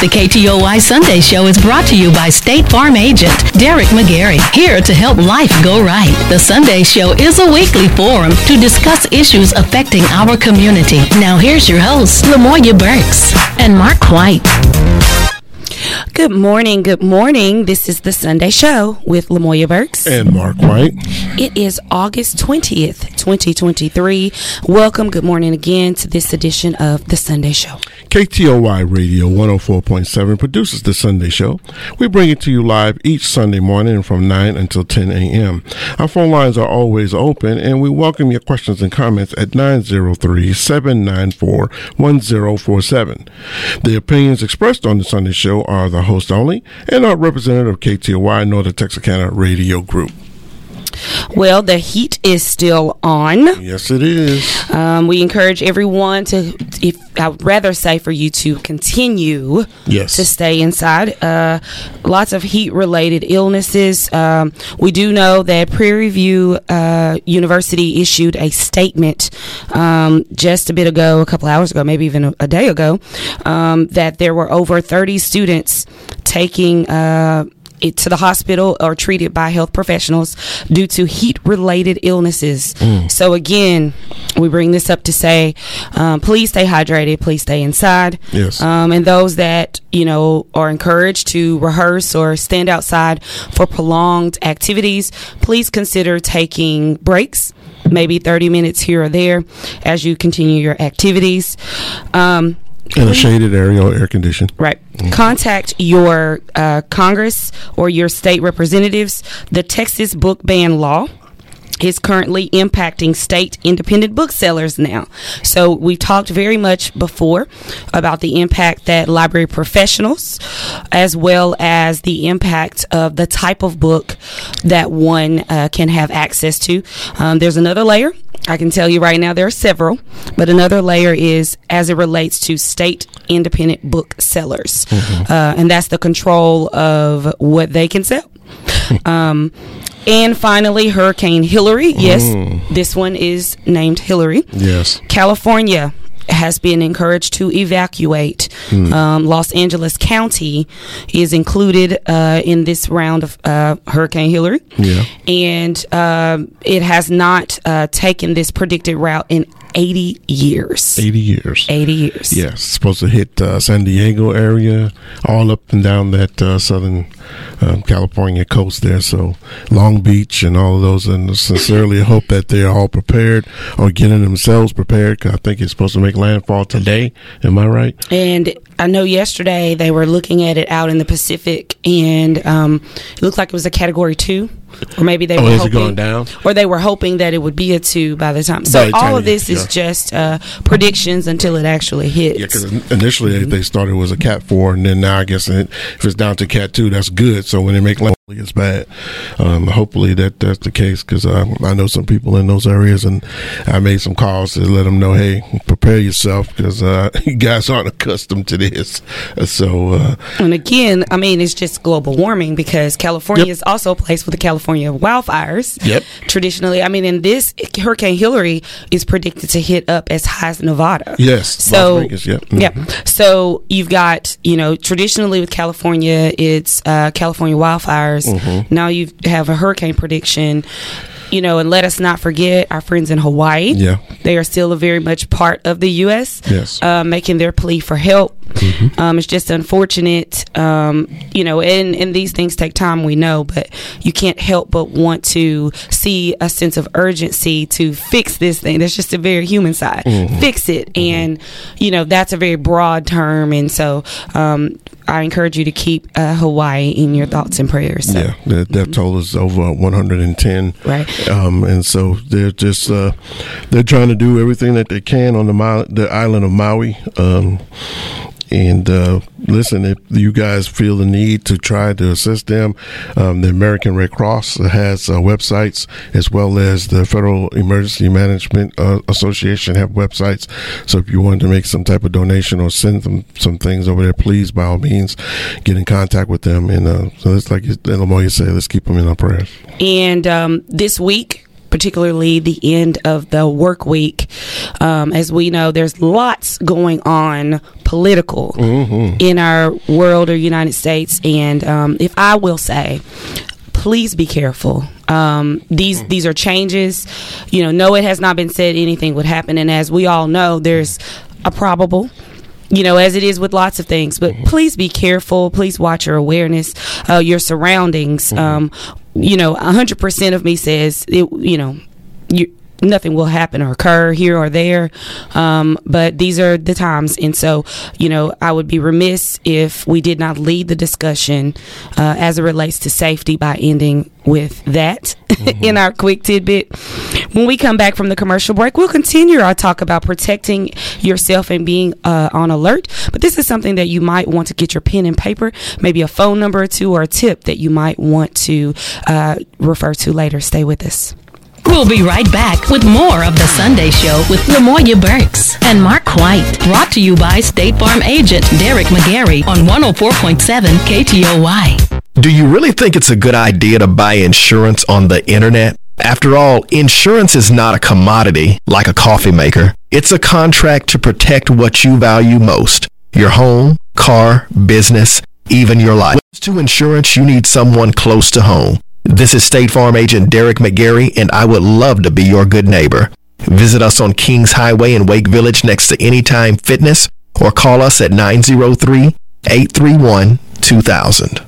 The KTOY Sunday Show is brought to you by State Farm agent Derek McGarry, here to help life go right. The Sunday Show is a weekly forum to discuss issues affecting our community. Now here's your hosts, Lamoya Burks and Mark White. Good morning. Good morning. This is the Sunday Show with Lamoya Burks and Mark White. It is August 20th, 2023. Welcome. Good morning again to this edition of the Sunday Show. KTOY Radio 104.7 produces the Sunday Show. We bring it to you live each Sunday morning from 9 until 10 a.m. Our phone lines are always open and we welcome your questions and comments at 903 794 1047. The opinions expressed on the Sunday Show are the host only and are representative of KTOY Northern Texarkana Radio Group. Well, the heat is still on. Yes, it is. Um, we encourage everyone to, if I would rather say for you to continue yes. to stay inside. Uh, lots of heat related illnesses. Um, we do know that Prairie View uh, University issued a statement um, just a bit ago, a couple hours ago, maybe even a, a day ago, um, that there were over 30 students taking. Uh, it to the hospital or treated by health professionals due to heat related illnesses. Mm. So, again, we bring this up to say um, please stay hydrated, please stay inside. Yes. Um, and those that, you know, are encouraged to rehearse or stand outside for prolonged activities, please consider taking breaks maybe 30 minutes here or there as you continue your activities. Um, in a shaded area or air conditioned. Right. Mm-hmm. Contact your uh, Congress or your state representatives. The Texas book ban law is currently impacting state independent booksellers now. So we've talked very much before about the impact that library professionals, as well as the impact of the type of book that one uh, can have access to. Um, there's another layer I can tell you right now there are several, but another layer is as it relates to state independent booksellers, mm-hmm. uh, and that's the control of what they can sell. um, and finally, Hurricane Hilary. Yes, mm. this one is named Hilary. Yes. California has been encouraged to evacuate. Mm. Um, Los Angeles County is included uh, in this round of uh, Hurricane Hilary. Yeah. And uh, it has not uh, taken this predicted route in 80 years. 80 years. 80 years. Yes. It's supposed to hit uh, San Diego area, all up and down that uh, southern um, California coast there. So Long Beach and all of those. And sincerely hope that they're all prepared or getting themselves prepared. Cause I think it's supposed to make landfall today. Am I right? And I know yesterday they were looking at it out in the Pacific, and um, it looked like it was a Category Two, or maybe they oh, were hoping, or they were hoping that it would be a two by the time. So all of this is just uh, predictions until it actually hits. Yeah, because initially mm-hmm. they started was a Cat Four, and then now I guess if it's down to Cat Two, that's good. So when they make it's bad. Um, hopefully that that's the case because I, I know some people in those areas and I made some calls to let them know, hey, prepare yourself because uh, you guys aren't accustomed to this. So, uh, and again, I mean, it's just global warming because California yep. is also a place with the California wildfires. Yep. Traditionally, I mean, in this Hurricane Hilary is predicted to hit up as high as Nevada. Yes. So, Vegas, yep. Mm-hmm. yeah. So you've got, you know, traditionally with California, it's uh, California wildfires Mm-hmm. Now you have a hurricane prediction you know, and let us not forget our friends in Hawaii. Yeah. They are still a very much part of the U.S., yes. Uh, making their plea for help. Mm-hmm. Um, it's just unfortunate, um, you know, and, and these things take time, we know, but you can't help but want to see a sense of urgency to fix this thing. That's just a very human side. Mm-hmm. Fix it. Mm-hmm. And, you know, that's a very broad term. And so um, I encourage you to keep uh, Hawaii in your thoughts and prayers. So. Yeah, the death toll is over 110. Right. Um, and so they're just uh, they're trying to do everything that they can on the the island of Maui. And uh, listen, if you guys feel the need to try to assist them, um, the American Red Cross has uh, websites as well as the Federal Emergency Management uh, Association have websites. So if you want to make some type of donation or send them some things over there, please by all means get in contact with them. And uh, so it's like Lamoya said, let's keep them in our prayers. And um, this week, particularly the end of the work week. Um, as we know, there's lots going on political mm-hmm. in our world or United States. And um, if I will say, please be careful. Um, these these are changes. You know, no, it has not been said anything would happen, and as we all know, there's a probable you know, as it is with lots of things. But mm-hmm. please be careful. Please watch your awareness, uh, your surroundings. Mm-hmm. Um, you know, hundred percent of me says, it, you know, you, nothing will happen or occur here or there. Um, but these are the times. And so, you know, I would be remiss if we did not lead the discussion uh, as it relates to safety by ending with that mm-hmm. in our quick tidbit. When we come back from the commercial break, we'll continue our talk about protecting yourself and being uh, on alert. But this is something that you might want to get your pen and paper, maybe a phone number or two, or a tip that you might want to uh, refer to later. Stay with us. We'll be right back with more of The Sunday Show with Lamoya Burks and Mark White. Brought to you by State Farm agent Derek McGarry on 104.7 KTOY. Do you really think it's a good idea to buy insurance on the internet? After all, insurance is not a commodity like a coffee maker. It's a contract to protect what you value most your home, car, business, even your life. To insurance, you need someone close to home. This is State Farm agent Derek McGarry, and I would love to be your good neighbor. Visit us on Kings Highway in Wake Village next to Anytime Fitness or call us at 903 831 2000.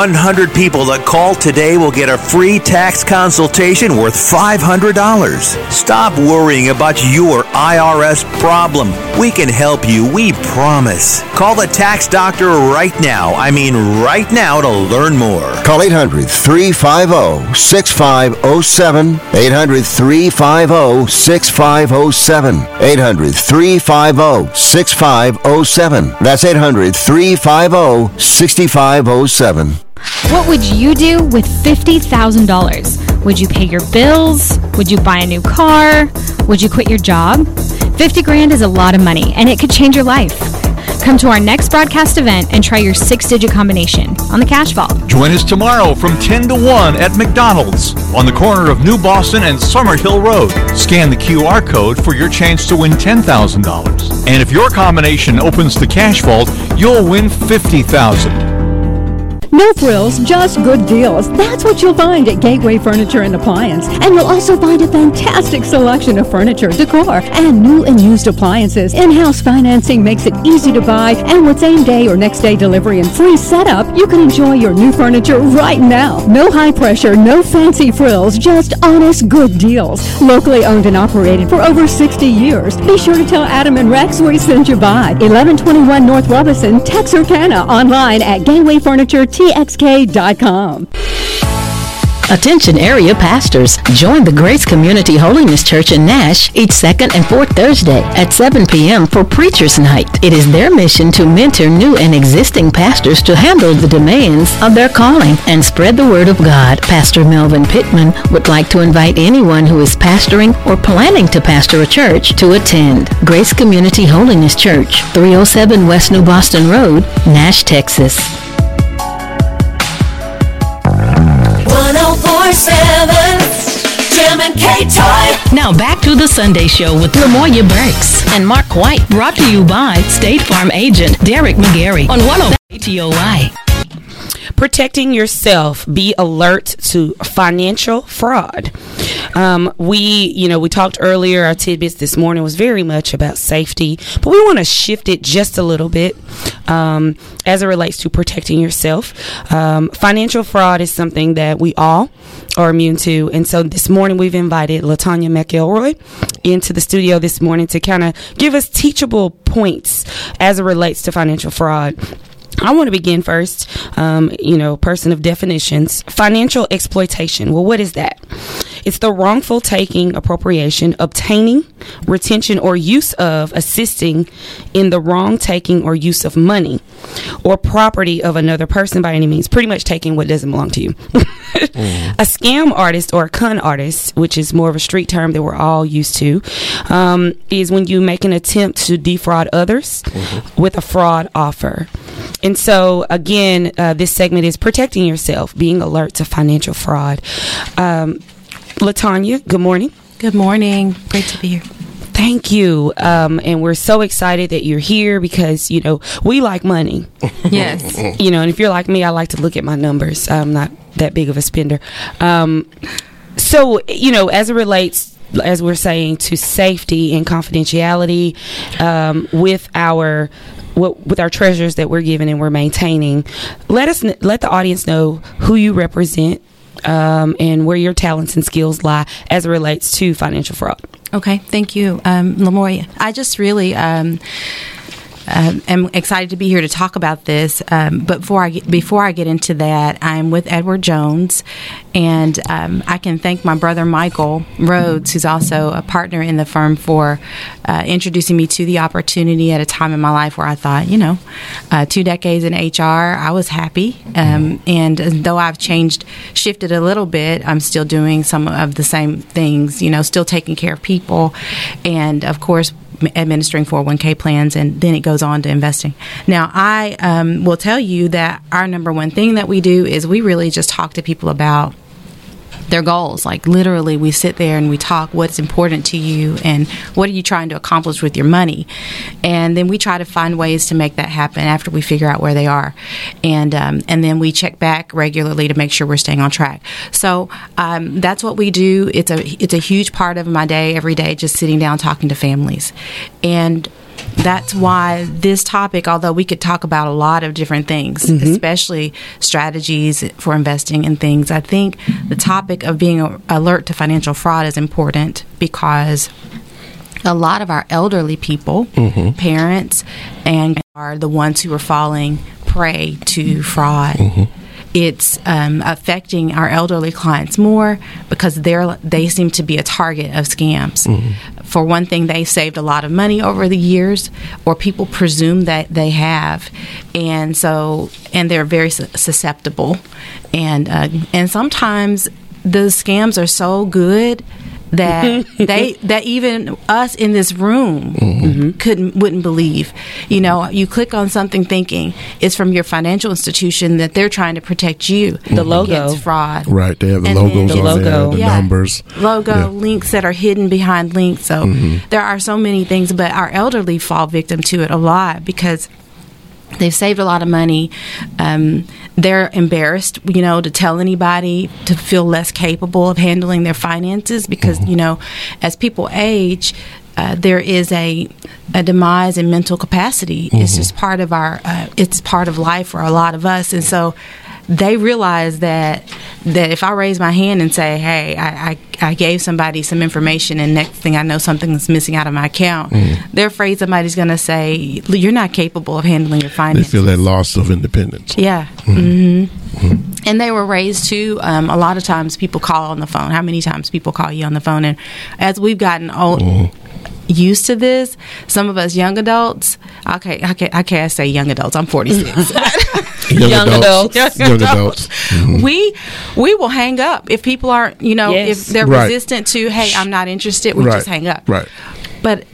100 people that call today will get a free tax consultation worth $500. Stop worrying about your IRS problem. We can help you, we promise. Call the tax doctor right now. I mean, right now to learn more. Call 800 350 6507. 800 350 6507. 800 350 6507. That's 800 350 6507. What would you do with $50,000? Would you pay your bills? Would you buy a new car? Would you quit your job? 50 grand is a lot of money and it could change your life. Come to our next broadcast event and try your six digit combination on the Cash Vault. Join us tomorrow from 10 to 1 at McDonald's on the corner of New Boston and Summerhill Road. Scan the QR code for your chance to win $10,000. And if your combination opens the Cash Vault, you'll win 50000 dollars no frills, just good deals. That's what you'll find at Gateway Furniture and Appliance. And you'll also find a fantastic selection of furniture, decor, and new and used appliances. In-house financing makes it easy to buy, and with same day or next day delivery and free setup, you can enjoy your new furniture right now. No high pressure, no fancy frills, just honest good deals. Locally owned and operated for over 60 years. Be sure to tell Adam and Rex we sent you by. 1121 North Robinson, Texarkana, online at Gateway Furniture txk.com. Attention area pastors. Join the Grace Community Holiness Church in Nash each second and fourth Thursday at 7 p.m. for Preacher's Night. It is their mission to mentor new and existing pastors to handle the demands of their calling and spread the word of God. Pastor Melvin Pittman would like to invite anyone who is pastoring or planning to pastor a church to attend. Grace Community Holiness Church, 307 West New Boston Road, Nash, Texas. 1047 Jim and Toy. Now back to the Sunday Show with Lamoya Burks and Mark White. Brought to you by State Farm agent Derek McGarry on 108 KTOY protecting yourself. Be alert to financial fraud. Um, we you know we talked earlier our tidbits this morning was very much about safety but we want to shift it just a little bit um, as it relates to protecting yourself. Um, financial fraud is something that we all are immune to and so this morning we've invited latanya mcelroy into the studio this morning to kind of give us teachable points as it relates to financial fraud I want to begin first, um, you know, person of definitions. Financial exploitation. Well, what is that? It's the wrongful taking, appropriation, obtaining, retention, or use of, assisting in the wrong taking or use of money or property of another person by any means. Pretty much taking what doesn't belong to you. A scam artist or a con artist, which is more of a street term that we're all used to, um, is when you make an attempt to defraud others with a fraud offer. And so, again, uh, this segment is protecting yourself, being alert to financial fraud. Um, Latanya, good morning. Good morning. Great to be here. Thank you. Um, and we're so excited that you're here because, you know, we like money. Yes. you know, and if you're like me, I like to look at my numbers. I'm not that big of a spender. Um, so, you know, as it relates, as we're saying, to safety and confidentiality um, with our what, with our treasures that we're giving and we're maintaining, let us let the audience know who you represent um, and where your talents and skills lie as it relates to financial fraud. Okay. Thank you, um, Lamoy. I just really um, um, am excited to be here to talk about this. Um, but before I get, before I get into that, I'm with Edward Jones, and um, I can thank my brother Michael Rhodes, who's also a partner in the firm, for uh, introducing me to the opportunity at a time in my life where I thought, you know, uh, two decades in HR, I was happy, um, and though I've changed, shifted a little bit, I'm still doing some of the same things. You know, still taking care of people, and of course administering 401k plans and then it goes on to investing. Now, I um, will tell you that our number one thing that we do is we really just talk to people about their goals. Like literally, we sit there and we talk what's important to you and what are you trying to accomplish with your money, and then we try to find ways to make that happen after we figure out where they are, and um, and then we check back regularly to make sure we're staying on track. So um, that's what we do. It's a it's a huge part of my day every day, just sitting down talking to families, and that's why this topic, although we could talk about a lot of different things, mm-hmm. especially strategies for investing in things, I think the topic of being alert to financial fraud is important because a lot of our elderly people, mm-hmm. parents, and are the ones who are falling prey to fraud. Mm-hmm. It's um, affecting our elderly clients more because they're they seem to be a target of scams. For one thing, they saved a lot of money over the years, or people presume that they have, and so and they're very susceptible, and uh, and sometimes the scams are so good that they that even us in this room mm-hmm. Mm-hmm. couldn't wouldn't believe. You know, you click on something thinking it's from your financial institution that they're trying to protect you. Mm-hmm. The logo. against fraud. Right, they have the And logos the on there, logo. the Yeah. numbers. logo Yeah. links that are hidden behind links. So there are so many things, but our elderly fall victim to it a lot because they've saved a lot of money. Um, they're embarrassed, you know, to tell anybody to feel less capable of handling their finances because, you know, as people age, uh, there is a a demise in mental capacity. It's just part of our. Uh, it's part of life for a lot of us, and so they realize that that if I raise my hand and say, "Hey, I, I, I gave somebody some information," and next thing I know, something's missing out of my account, they're afraid somebody's going to say, "You're not capable of handling your finances. They feel that loss of independence. Yeah. hmm And they were raised to. Um, a lot of times, people call on the phone. How many times people call you on the phone? And as we've gotten old, used to this, some of us young adults. Okay, okay, I can't say young adults. I'm 46. Young, Young adults. adults. Young adults. Mhm. we we will hang up if people aren't. You know, Yes. if they're Right. resistant to, hey, I'm not interested. We Right. just hang up. Right. But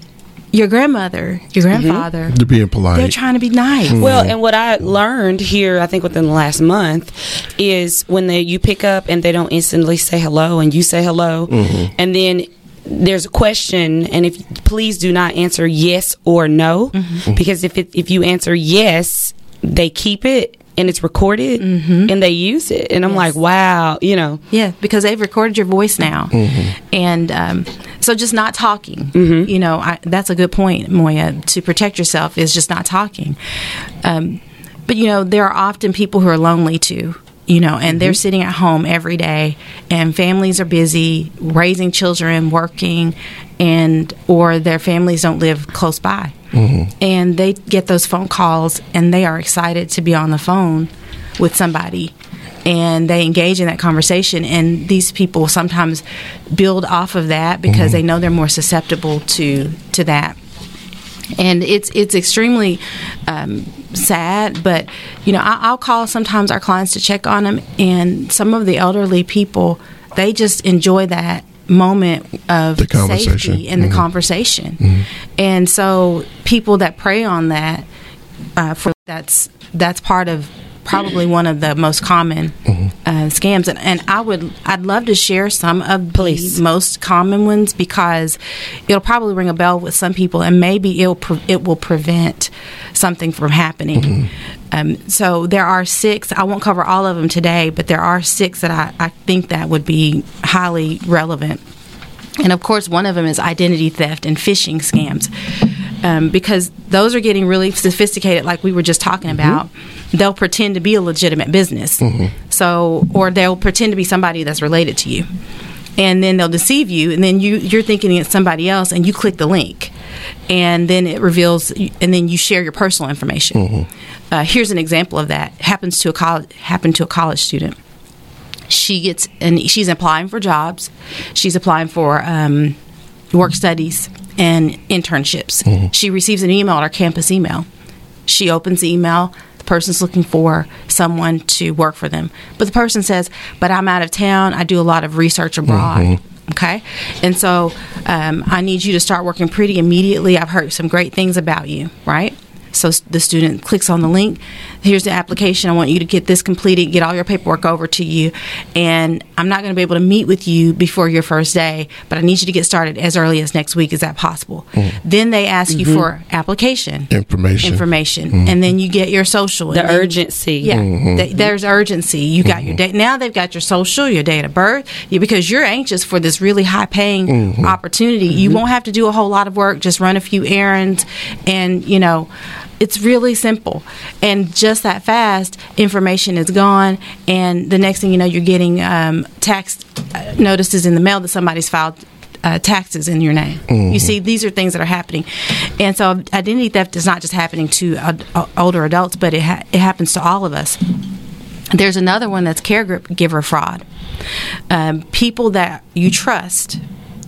your grandmother, your mm-hmm. grandfather, They're being polite. they're trying to be nice. Mm-hmm. Well, and what I learned here, I think within the last month, is when they you pick up and they don't instantly say hello, and you say hello, mm-hmm. and then there's a question, and if please do not answer yes or no, because if it, if you answer yes, they keep it and it's recorded and they use it, and I'm like, wow, you know, Yeah, because they've recorded your voice now, and um, so just not talking. Mm-hmm. You know, I, that's a good point, Moya. To protect yourself is just not talking. Um, but you know, there are often people who are lonely too. You know, and Mm-hmm. they're sitting at home every day, and families are busy raising children, working, and or their families don't live close by, and they get those phone calls, and they are excited to be on the phone with somebody and they engage in that conversation. And these people sometimes build off of that because they know they're more susceptible to to that and it's it's extremely um, sad. But you know, I, I'll call sometimes our clients to check on them, and some of the elderly people they just enjoy that moment of The safety and the Mhm. conversation. And so, people that prey on that, uh, for that's that's part of probably one of the most common uh, scams. And, and I would I'd love to share some of the most common ones because it'll probably ring a bell with some people, and maybe it'll pre- it will prevent something from happening. Um, so there are six. I won't cover all of them today, but there are six that I, I think that would be highly relevant. And of course, one of them is identity theft and phishing scams. Um, because those are getting really sophisticated, like we were just talking about. They'll pretend to be a legitimate business. So, or they'll pretend to be somebody that's related to you. And then they'll deceive you, and then you, you're thinking it's somebody else, and you click the link. And then it reveals, and then you share your personal information. Uh, here's an example of that. Happens to a college, happened to a college student. She gets and she's applying for jobs. She's applying for um, work studies and internships. She receives an email at our campus email. She opens the email. The person's looking for someone to work for them. But the person says but i'm out of town. I do a lot of research abroad okay? And so um, i need you to start working pretty immediately. I've heard some great things about you right so the student clicks on the link. Here's the application. I want you to get this completed, get all your paperwork over to you. And I'm not going to be able to meet with you before your first day, but I need you to get started as early as next week. Is that possible? Then they ask you Mhm. for application Information. information, Mhm. and then you get your social. The and then- urgency. Yeah, Mhm. th- there's urgency. You got your date. Now they've got your social, your date of birth, you, because you're anxious for this really high paying opportunity. You won't have to do a whole lot of work. Just run a few errands, and you know. It's really simple, and just that fast, information is gone, and the next thing you know, you're getting um, tax uh, notices in the mail that somebody's filed uh, taxes in your name. Mhm. You see, these are things that are happening, and so identity theft is not just happening to uh, older adults, but it ha- it happens to all of us. There's another one that's caregiver fraud. Um, people that you trust,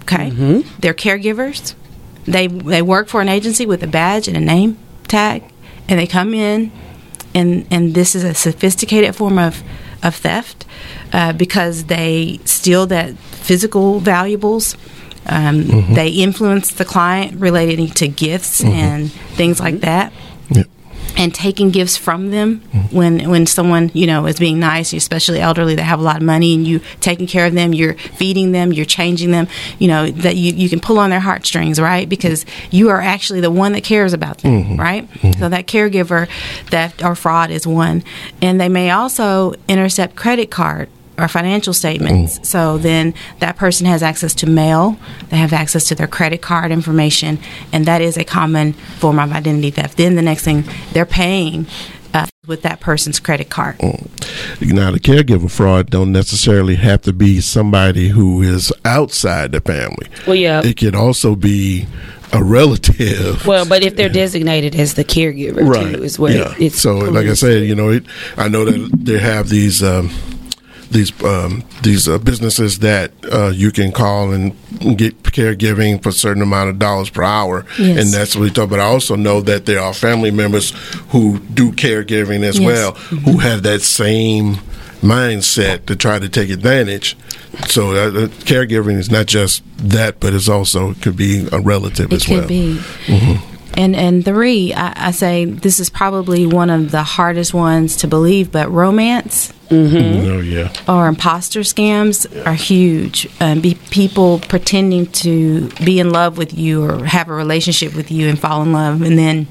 okay, they're caregivers. They they work for an agency with a badge and a name tag, and they come in, and and this is a sophisticated form of of theft uh, because they steal that physical valuables. Um, Mhm. They influence the client relating to gifts Mhm. and things like that. And taking gifts from them when when someone you know is being nice, especially elderly that have a lot of money, and you taking care of them, you're feeding them, you're changing them. You know that you you can pull on their heartstrings, right? Because you are actually the one that cares about them, Mhm. right? So that caregiver theft or fraud is one, and they may also intercept credit card or financial statements. So then that person has access to mail, they have access to their credit card information, and that is a common form of identity theft. Then the next thing, they're paying uh, with that person's credit card. Now, the caregiver fraud don't necessarily have to be somebody who is outside the family. Well, yeah. It could also be a relative. Well, but if they're designated as the caregiver too, is where yeah. it's so like I said, you know, it, I know that they have these um, these um, these uh, businesses that uh, you can call and get caregiving for a certain amount of dollars per hour, Yes. and that's what we talk. But I also know that there are family members who do caregiving as Yes. well, who have that same mindset to try to take advantage. So uh, uh, caregiving is not just that, but it's also could be a relative It as well. be. Mhm. And and three, I, I say this is probably one of the hardest ones to believe, but romance Oh yeah. or imposter scams are huge. Um, be people pretending to be in love with you or have a relationship with you and fall in love, and then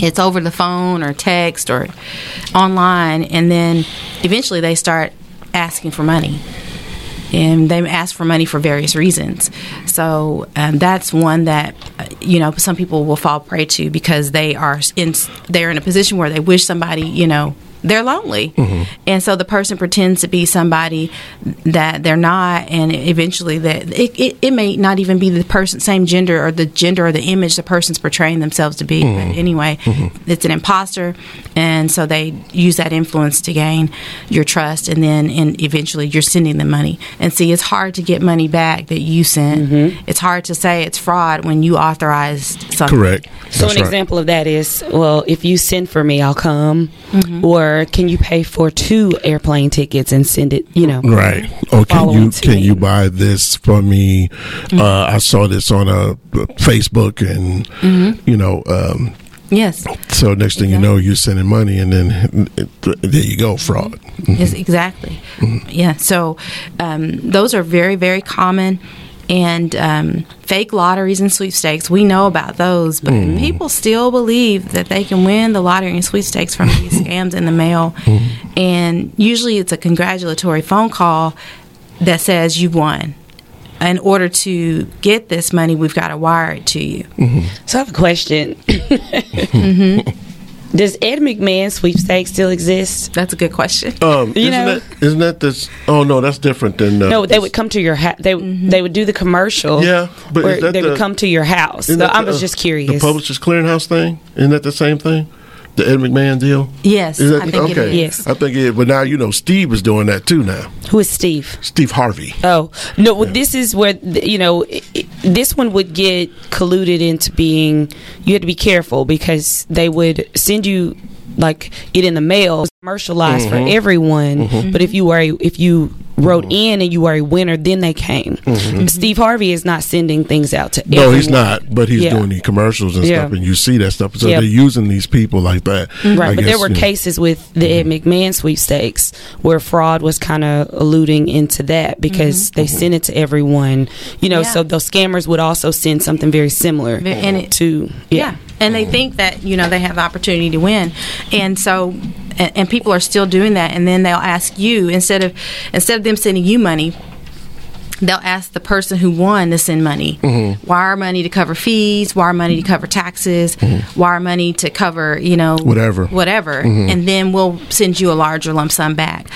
it's over the phone or text or online, and then eventually they start asking for money. And they ask for money for various reasons. So um, that's one that uh, you know some people will fall prey to because they are in they're in a position where they wish somebody you know they're lonely. And so the person pretends to be somebody that they're not, and eventually that it, it, it may not even be the person, same gender or the gender or the image the person's portraying themselves to be. But mm-hmm. anyway, mm-hmm. it's an imposter, and so they use that influence to gain your trust, and then and eventually you're sending them money. And see, it's hard to get money back that you sent. Mm-hmm. It's hard to say it's fraud when you authorized something. Correct. So That's an right. example of that is, well, if you send for me, I'll come, Mm-hmm. Or can you pay for two airplane tickets and send it? You know, Right. Or can you can me. you buy this for me? Mm-hmm. Uh, I saw this on a Facebook, and Mm-hmm. you know, um, Yes. so next thing you know, you're sending money, and then there you go, fraud. Yes, exactly. Yeah. So um, those are very, very common. And um, fake lotteries and sweepstakes, we know about those, but mm-hmm. people still believe that they can win the lottery and sweepstakes from these scams in the mail. Mm-hmm. And usually it's a congratulatory phone call that says you've won. In order to get this money, we've got to wire it to you. Mm-hmm. So I have a question. Does Ed McMahon sweepstakes still exist? That's a good question. Um, You isn't know- that isn't that this? Oh no, that's different than uh, No, they would come to your house. They they would do the commercial. Yeah, but where is that they the- would come to your house. So I was uh, just curious. The Publishers Clearinghouse thing isn't that the same thing? The Ed McMahon deal. Yes, Is that I think okay? is. Yes. I think it. But now you know Steve is doing that too now. Who is Steve? Steve Harvey. Oh no! well, This is where you know this one would get colluded into being. You had to be careful because they would send you like it in the mail, commercialized Mm-hmm. for everyone. Mm-hmm. But if you were a, if you wrote mm-hmm. in and you were a winner, then they came. Mm-hmm. Steve Harvey is not sending things out to. Mm-hmm. No, he's not. But he's Yeah. doing the commercials and Yeah. stuff, and you see that stuff. So Yeah. they're using these people like that. Right, I but there were you know. cases with the Ed McMahon sweepstakes where fraud was kind of alluding into that because they sent it to everyone. You know, Yeah. so those scammers would also send something very similar Ve- and it- to Yeah. And they mm-hmm. think that, you know, they have the opportunity to win. And so and, and people are still doing that and then they'll ask you instead of instead of them sending you money they'll ask the person who won to send money mm-hmm. wire money to cover fees wire money to cover taxes mm-hmm. wire money to cover you know Whatever. whatever mm-hmm. and then we'll send you a larger lump sum back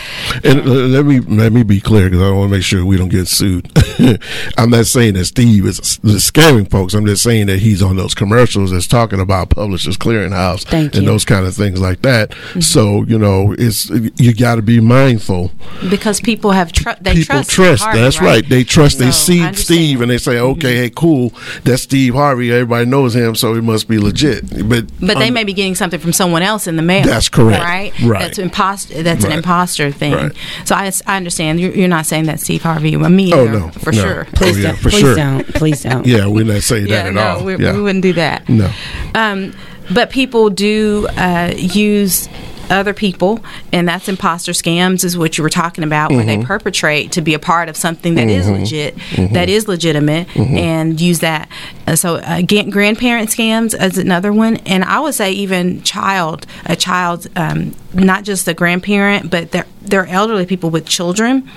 And let me let me be clear because I want to make sure we don't get sued. I'm not saying that Steve is scamming folks. I'm just saying that he's on those commercials that's talking about Publishers Clearinghouse Thank and you. those kind of things like that. So you know, it's you got to be mindful. because people have tr- they People trust, trust. That's right. They trust. They see Steve and they say, "Okay, hey, cool. That's Steve Harvey. Everybody knows him, so he must be legit." But But they um, may be getting something from someone else in the mail. That's correct. Right. Right. That's imposter. That's an imposter thing. Right. So I, I understand. You're, you're not saying that Steve Harvey. Well, me Oh, either, no. for No. sure. Oh, please yeah, don't for please sure. don't please don't Yeah, we're not saying Yeah, that at no, all. we, yeah. we wouldn't do that. No. Um, but people do uh, use other people, and that's imposter scams, is what you were talking about, where Mm-hmm. they perpetrate to be a part of something that is legit, Mm-hmm. that is legitimate, and use that. Uh, so, uh, grandparent scams is another one, and I would say even child, a child, um, not just the grandparent, but they're they're elderly people with children,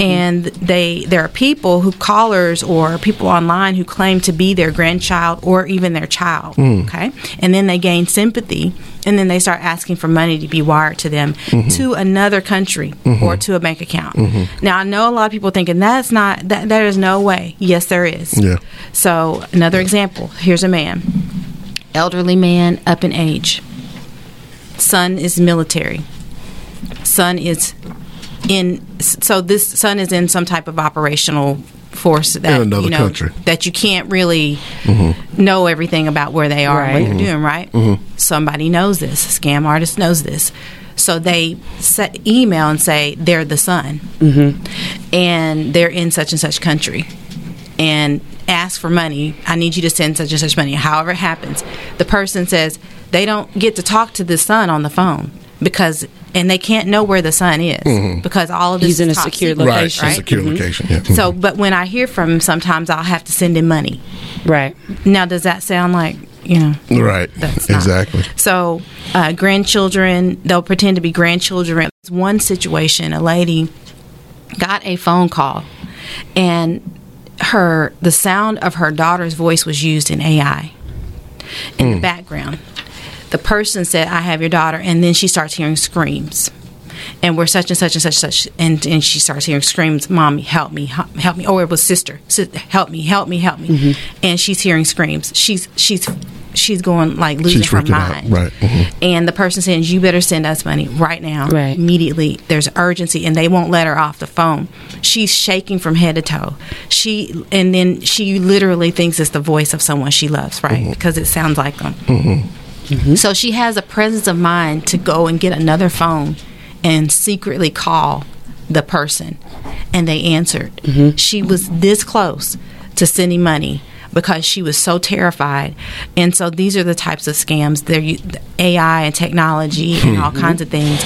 and they there are people who callers or people online who claim to be their grandchild or even their child. Okay, and then they gain sympathy, and then they start asking for money to be wired to them to another country or to a bank account. Now I know a lot of people thinking that's not that there is no way. Yes, there is. Yeah. So another example. Here's a man, elderly man, up in age. Son is military. Son is in. So this son is in some type of operational force that In another you know country. that you can't really mm-hmm. know everything about where they are and Right. what they're doing. Right? Mm-hmm. Somebody knows this. Scam artist knows this. So they set, email and say they're the son, mm-hmm. and they're in such and such country and ask for money. I need you to send such and such money. However, it happens, the person says they don't get to talk to the son on the phone because, and they can't know where the son is mm-hmm. because all of this He's in a secure secret, Right. location. right? Secure mm-hmm. location. Yeah. So, mm-hmm. but when I hear from him, sometimes I'll have to send him money. right Now, does that sound like you know? right. That's exactly. So, uh, grandchildren, they'll pretend to be grandchildren. One situation, a lady got a phone call, and her the sound of her daughter's voice was used in AI in the background. the person said, I have your daughter, and then she starts hearing screams. And we're such and such and such and such, and, and she starts hearing screams, "Mommy, help me, help, help me!" Or it was sister, "Help me, help me, help me!" Mm-hmm. And she's hearing screams. She's she's she's going like losing She's her freaking out. mind. Right. Mhm. And the person says, "You better send us money right now, Right. immediately." There's urgency, and they won't let her off the phone. She's shaking from head to toe. She and then she literally thinks it's the voice of someone she loves, right? Mm-hmm. Because it sounds like them. Mm-hmm. Mm-hmm. So she has a presence of mind to go and get another phone and secretly call the person, and they answered. She was this close to sending money because she was so terrified. And so these are the types of scams. They're AI and technology and all mm-hmm. kinds of things.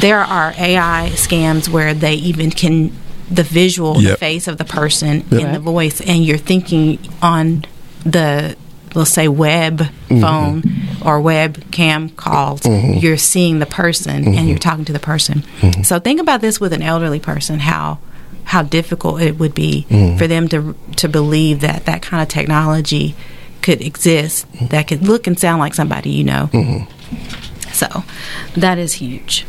There are AI scams where they even can the visual, the face of the person Yep. and the voice, and you're thinking on the let's say web mm-hmm. phone or webcam calls Mhm. you're seeing the person and mm-hmm. you're talking to the person so think about this with an elderly person how how difficult it would be Mhm. for them to to believe that that kind of technology could exist that could look and sound like somebody you know? So that is huge.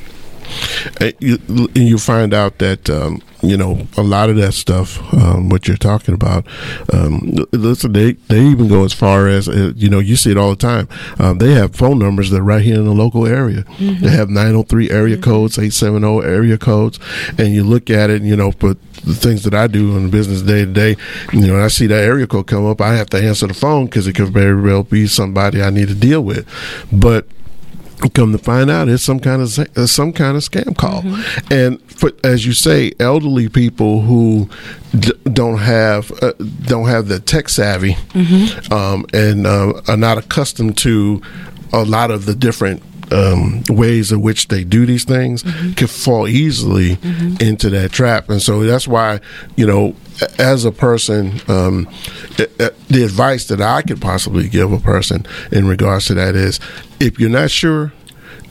Uh, you, and you find out that um, you know a lot of that stuff, um, what you're talking about. Um, listen, they they even go as far as uh, you know you see it all the time. Um, they have phone numbers that are right here in the local area. Mhm. They have 903 area codes, 870 area codes, and you look at it. You know, but the things that I do in the business day to day, you know, I see that area code come up. I have to answer the phone because it could very well be somebody I need to deal with, but come to find out it's some kind of uh, some kind of scam call. And for, as you say elderly people who d- don't have uh, don't have the tech savvy um, and uh, are not accustomed to a lot of the different um, ways in which they do these things can fall easily into that trap. And so that's why you know as a person um, the advice that i could possibly give a person in regards to that is if you're not sure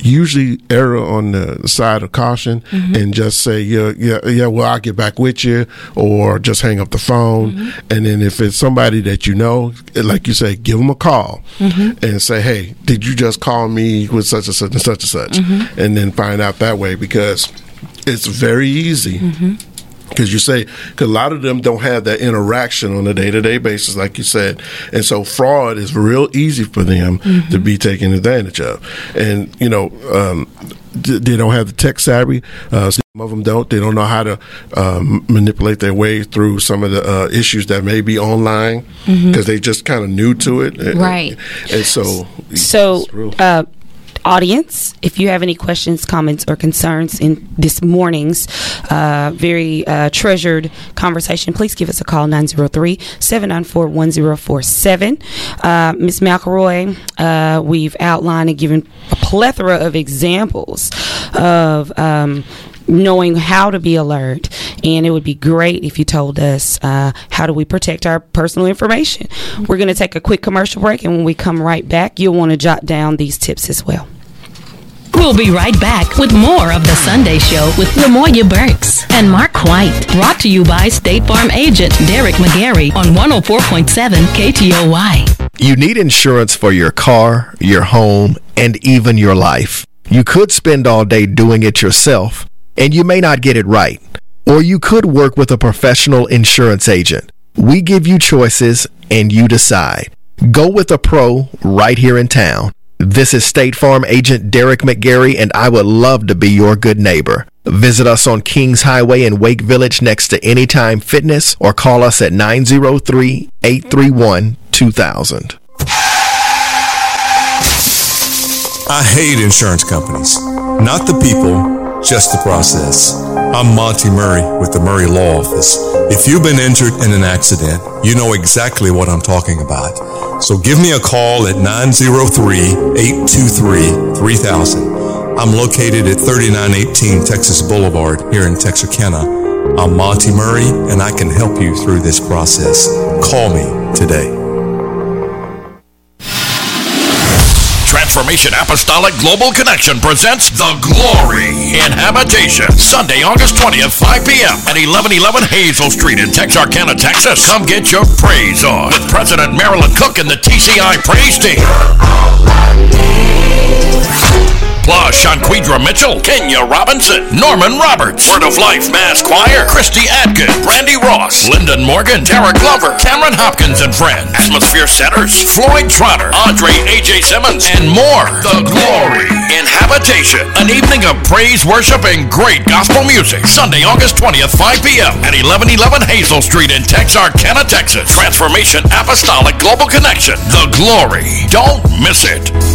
usually err on the side of caution Mhm. and just say yeah yeah yeah well i'll get back with you or just hang up the phone and then if it's somebody that you know like you say give them a call Mhm. and say hey did you just call me with such and such and such and such Mhm. and then find out that way because it's very easy because you say cause a lot of them don't have that interaction on a day-to-day basis like you said and so fraud is real easy for them to be taken advantage of and you know um, they don't have the tech savvy uh, some of them don't they don't know how to um, manipulate their way through some of the uh, issues that may be online because Mhm. they just kind of new to it And- Right. and so So, real. uh, audience, if you have any questions, comments, or concerns in this morning's uh, very uh, treasured conversation, please give us a call 903 794 1047. Ms. McElroy, uh, we've outlined and given a plethora of examples of. Um, knowing how to be alert and it would be great if you told us uh, how do we protect our personal information we're going to take a quick commercial break and when we come right back you'll want to jot down these tips as well We'll be right back with more of the Sunday Show with Lamoya Burks and Mark White. Brought to you by State Farm agent Derek McGarry on 104.7 KTOY. You need insurance for your car, your home, and even your life. You could spend all day doing it yourself, and you may not get it right. Or you could work with a professional insurance agent. We give you choices, and you decide. Go with a pro right here in town. This is State Farm agent Derek McGarry, and I would love to be your good neighbor. Visit us on Kings Highway in Wake Village next to Anytime Fitness or call us at 903 831 2000. I hate insurance companies. Not the people, just the process. I'm Monty Murray with the Murray Law Office. If you've been injured in an accident, you know exactly what I'm talking about. So give me a call at 903-823-3000. I'm located at 3918 Texas Boulevard here in Texarkana. I'm Monty Murray and I can help you through this process. Call me today. Transformation Apostolic Global Connection presents The Glory in Habitation. Sunday, August 20th, 5 p.m. at 1111 Hazel Street in Texarkana, Texas. Come get your praise on with President Marilyn Cook and the TCI Praise Team. Plus, Shanquidra Mitchell, Kenya Robinson, Norman Roberts, Word of Life Mass Choir, Christy Adkin, Brandy Ross, Lyndon Morgan, Tara Glover, Cameron Hopkins and Friends, Atmosphere Setters, Floyd Trotter, Andre A.J. Simmons, and more. The Glory in Habitation. An evening of praise, worship, and great gospel music. Sunday, August 20th, 5 p.m. at 1111 Hazel Street in Texarkana, Texas. Transformation Apostolic Global Connection. The Glory. Don't miss it.